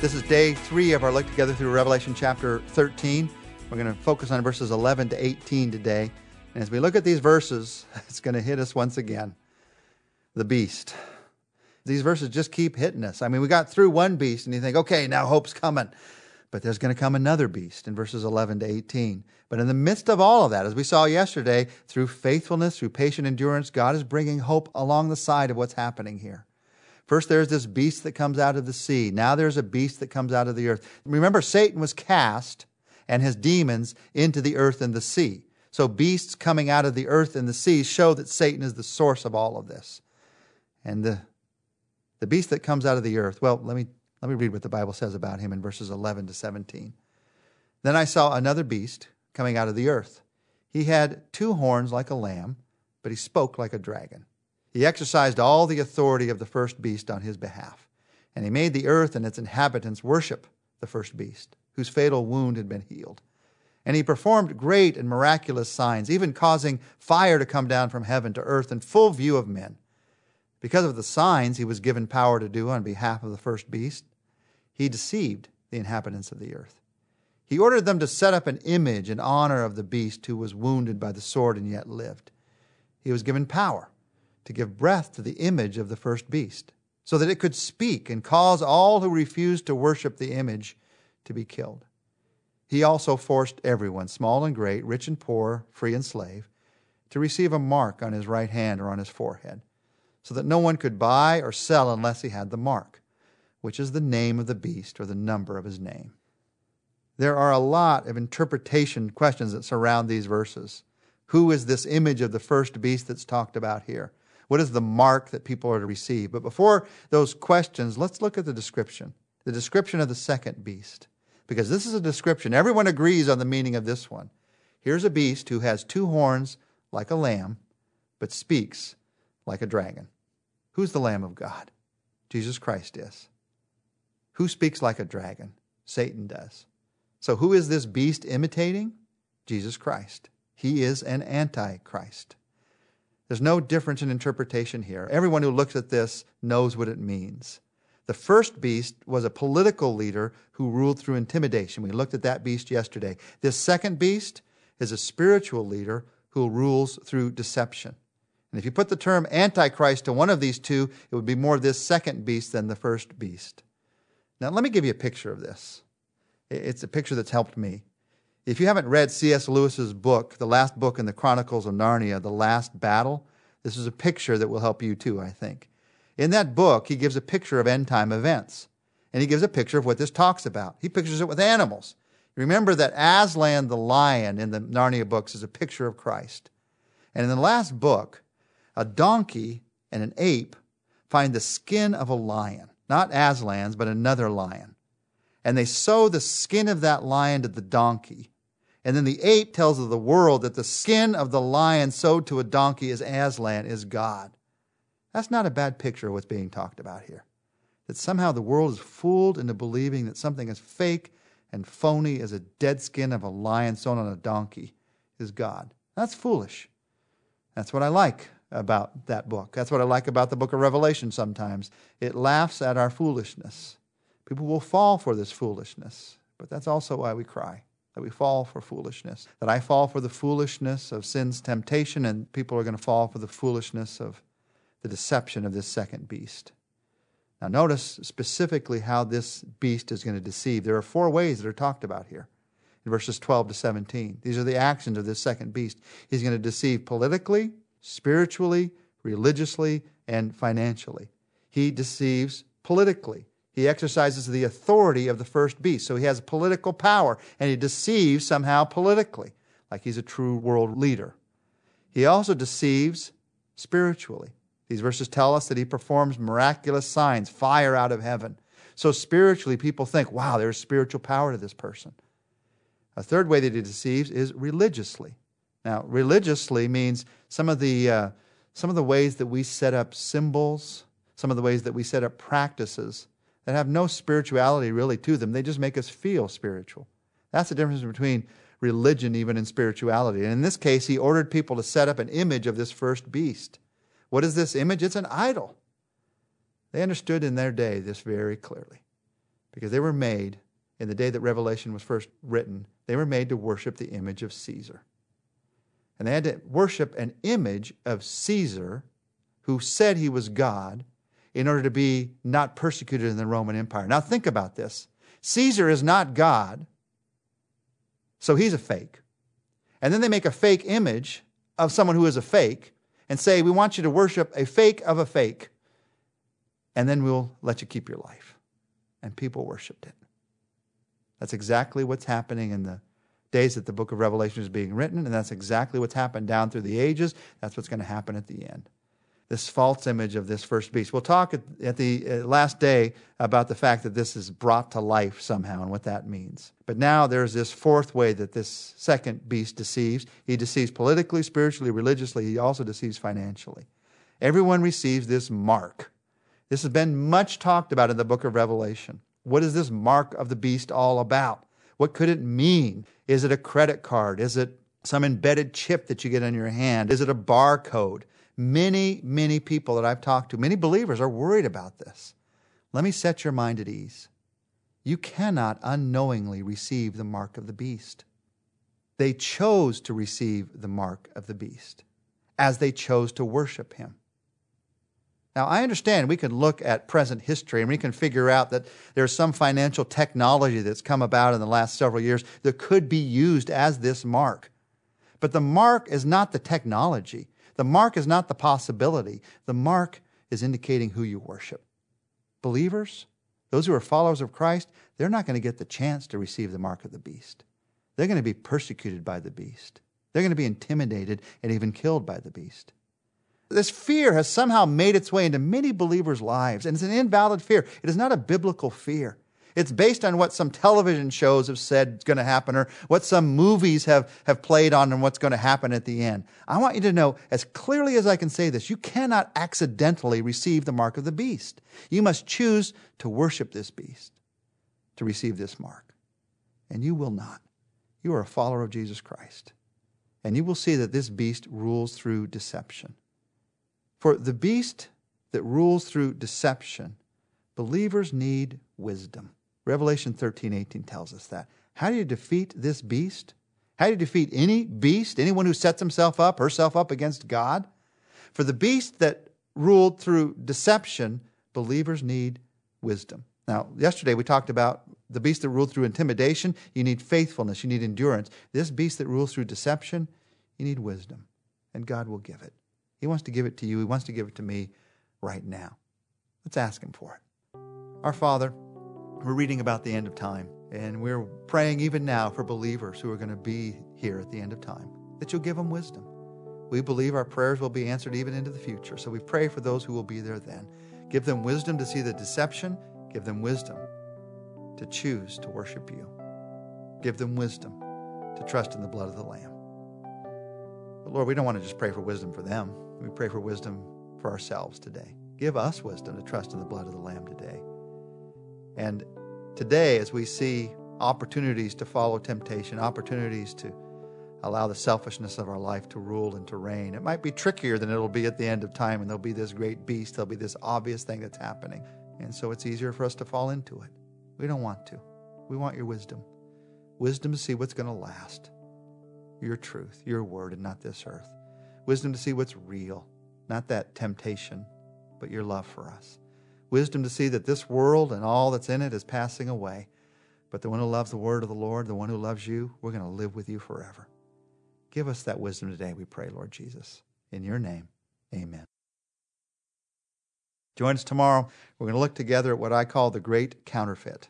This is day three of our look together through Revelation chapter 13. We're going to focus on verses 11 to 18 today. And as we look at these verses, it's going to hit us once again the beast. These verses just keep hitting us. I mean, we got through one beast, and you think, okay, now hope's coming. But there's going to come another beast in verses 11 to 18. But in the midst of all of that, as we saw yesterday, through faithfulness, through patient endurance, God is bringing hope along the side of what's happening here. First, there's this beast that comes out of the sea. Now there's a beast that comes out of the earth. Remember, Satan was cast and his demons into the earth and the sea. So beasts coming out of the earth and the sea show that Satan is the source of all of this. And the, the beast that comes out of the earth, well, let me, let me read what the Bible says about him in verses 11 to 17. Then I saw another beast coming out of the earth. He had two horns like a lamb, but he spoke like a dragon. He exercised all the authority of the first beast on his behalf, and he made the earth and its inhabitants worship the first beast, whose fatal wound had been healed. And he performed great and miraculous signs, even causing fire to come down from heaven to earth in full view of men. Because of the signs he was given power to do on behalf of the first beast, he deceived the inhabitants of the earth. He ordered them to set up an image in honor of the beast who was wounded by the sword and yet lived. He was given power to give breath to the image of the first beast, so that it could speak and cause all who refused to worship the image to be killed. He also forced everyone, small and great, rich and poor, free and slave, to receive a mark on his right hand or on his forehead, so that no one could buy or sell unless he had the mark, which is the name of the beast or the number of his name. There are a lot of interpretation questions that surround these verses. Who is this image of the first beast that's talked about here? What is the mark that people are to receive? But before those questions, let's look at the description the description of the second beast. Because this is a description. Everyone agrees on the meaning of this one. Here's a beast who has two horns like a lamb, but speaks like a dragon. Who's the Lamb of God? Jesus Christ is. Who speaks like a dragon? Satan does. So who is this beast imitating? Jesus Christ. He is an antichrist. There's no difference in interpretation here. Everyone who looks at this knows what it means. The first beast was a political leader who ruled through intimidation. We looked at that beast yesterday. This second beast is a spiritual leader who rules through deception. And if you put the term Antichrist to one of these two, it would be more this second beast than the first beast. Now, let me give you a picture of this. It's a picture that's helped me. If you haven't read C.S. Lewis's book, the last book in the Chronicles of Narnia, The Last Battle, this is a picture that will help you too, I think. In that book, he gives a picture of end time events, and he gives a picture of what this talks about. He pictures it with animals. Remember that Aslan the lion in the Narnia books is a picture of Christ. And in the last book, a donkey and an ape find the skin of a lion, not Aslan's, but another lion. And they sew the skin of that lion to the donkey and then the ape tells of the world that the skin of the lion sewed to a donkey is Aslan, is God. That's not a bad picture of what's being talked about here. That somehow the world is fooled into believing that something as fake and phony as a dead skin of a lion sewn on a donkey is God. That's foolish. That's what I like about that book. That's what I like about the book of Revelation sometimes. It laughs at our foolishness. People will fall for this foolishness, but that's also why we cry that we fall for foolishness. That I fall for the foolishness of sin's temptation, and people are going to fall for the foolishness of the deception of this second beast. Now, notice specifically how this beast is going to deceive. There are four ways that are talked about here in verses 12 to 17. These are the actions of this second beast. He's going to deceive politically, spiritually, religiously, and financially. He deceives politically. He exercises the authority of the first beast. So he has political power and he deceives somehow politically, like he's a true world leader. He also deceives spiritually. These verses tell us that he performs miraculous signs, fire out of heaven. So spiritually, people think, wow, there's spiritual power to this person. A third way that he deceives is religiously. Now, religiously means some of the, uh, some of the ways that we set up symbols, some of the ways that we set up practices that have no spirituality really to them. They just make us feel spiritual. That's the difference between religion, even and spirituality. And in this case, he ordered people to set up an image of this first beast. What is this image? It's an idol. They understood in their day this very clearly because they were made in the day that Revelation was first written, they were made to worship the image of Caesar. And they had to worship an image of Caesar who said he was God in order to be not persecuted in the Roman Empire. Now think about this Caesar is not God, so he's a fake. And then they make a fake image of someone who is a fake and say, We want you to worship a fake of a fake, and then we'll let you keep your life. And people worshiped it. That's exactly what's happening in the days that the book of Revelation is being written, and that's exactly what's happened down through the ages. That's what's going to happen at the end. This false image of this first beast. We'll talk at, at the uh, last day about the fact that this is brought to life somehow and what that means. But now there's this fourth way that this second beast deceives. He deceives politically, spiritually, religiously. He also deceives financially. Everyone receives this mark. This has been much talked about in the book of Revelation. What is this mark of the beast all about? What could it mean? Is it a credit card? Is it some embedded chip that you get on your hand? Is it a barcode? Many, many people that I've talked to, many believers are worried about this. Let me set your mind at ease. You cannot unknowingly receive the mark of the beast. They chose to receive the mark of the beast as they chose to worship him. Now, I understand we can look at present history and we can figure out that there's some financial technology that's come about in the last several years that could be used as this mark. But the mark is not the technology. The mark is not the possibility. The mark is indicating who you worship. Believers, those who are followers of Christ, they're not going to get the chance to receive the mark of the beast. They're going to be persecuted by the beast. They're going to be intimidated and even killed by the beast. This fear has somehow made its way into many believers' lives, and it's an invalid fear. It is not a biblical fear. It's based on what some television shows have said is going to happen or what some movies have, have played on and what's going to happen at the end. I want you to know, as clearly as I can say this, you cannot accidentally receive the mark of the beast. You must choose to worship this beast to receive this mark. And you will not. You are a follower of Jesus Christ. And you will see that this beast rules through deception. For the beast that rules through deception, believers need wisdom. Revelation 13, 18 tells us that. How do you defeat this beast? How do you defeat any beast, anyone who sets himself up, herself up against God? For the beast that ruled through deception, believers need wisdom. Now, yesterday we talked about the beast that ruled through intimidation. You need faithfulness, you need endurance. This beast that rules through deception, you need wisdom, and God will give it. He wants to give it to you. He wants to give it to me right now. Let's ask Him for it. Our Father, we're reading about the end of time, and we're praying even now for believers who are going to be here at the end of time, that you'll give them wisdom. We believe our prayers will be answered even into the future, so we pray for those who will be there then. Give them wisdom to see the deception, give them wisdom to choose to worship you. Give them wisdom to trust in the blood of the Lamb. But Lord, we don't want to just pray for wisdom for them. We pray for wisdom for ourselves today. Give us wisdom to trust in the blood of the Lamb today. And today, as we see opportunities to follow temptation, opportunities to allow the selfishness of our life to rule and to reign, it might be trickier than it'll be at the end of time, and there'll be this great beast, there'll be this obvious thing that's happening. And so it's easier for us to fall into it. We don't want to. We want your wisdom wisdom to see what's going to last, your truth, your word, and not this earth wisdom to see what's real, not that temptation, but your love for us. Wisdom to see that this world and all that's in it is passing away. But the one who loves the word of the Lord, the one who loves you, we're going to live with you forever. Give us that wisdom today, we pray, Lord Jesus. In your name, amen. Join us tomorrow. We're going to look together at what I call the great counterfeit.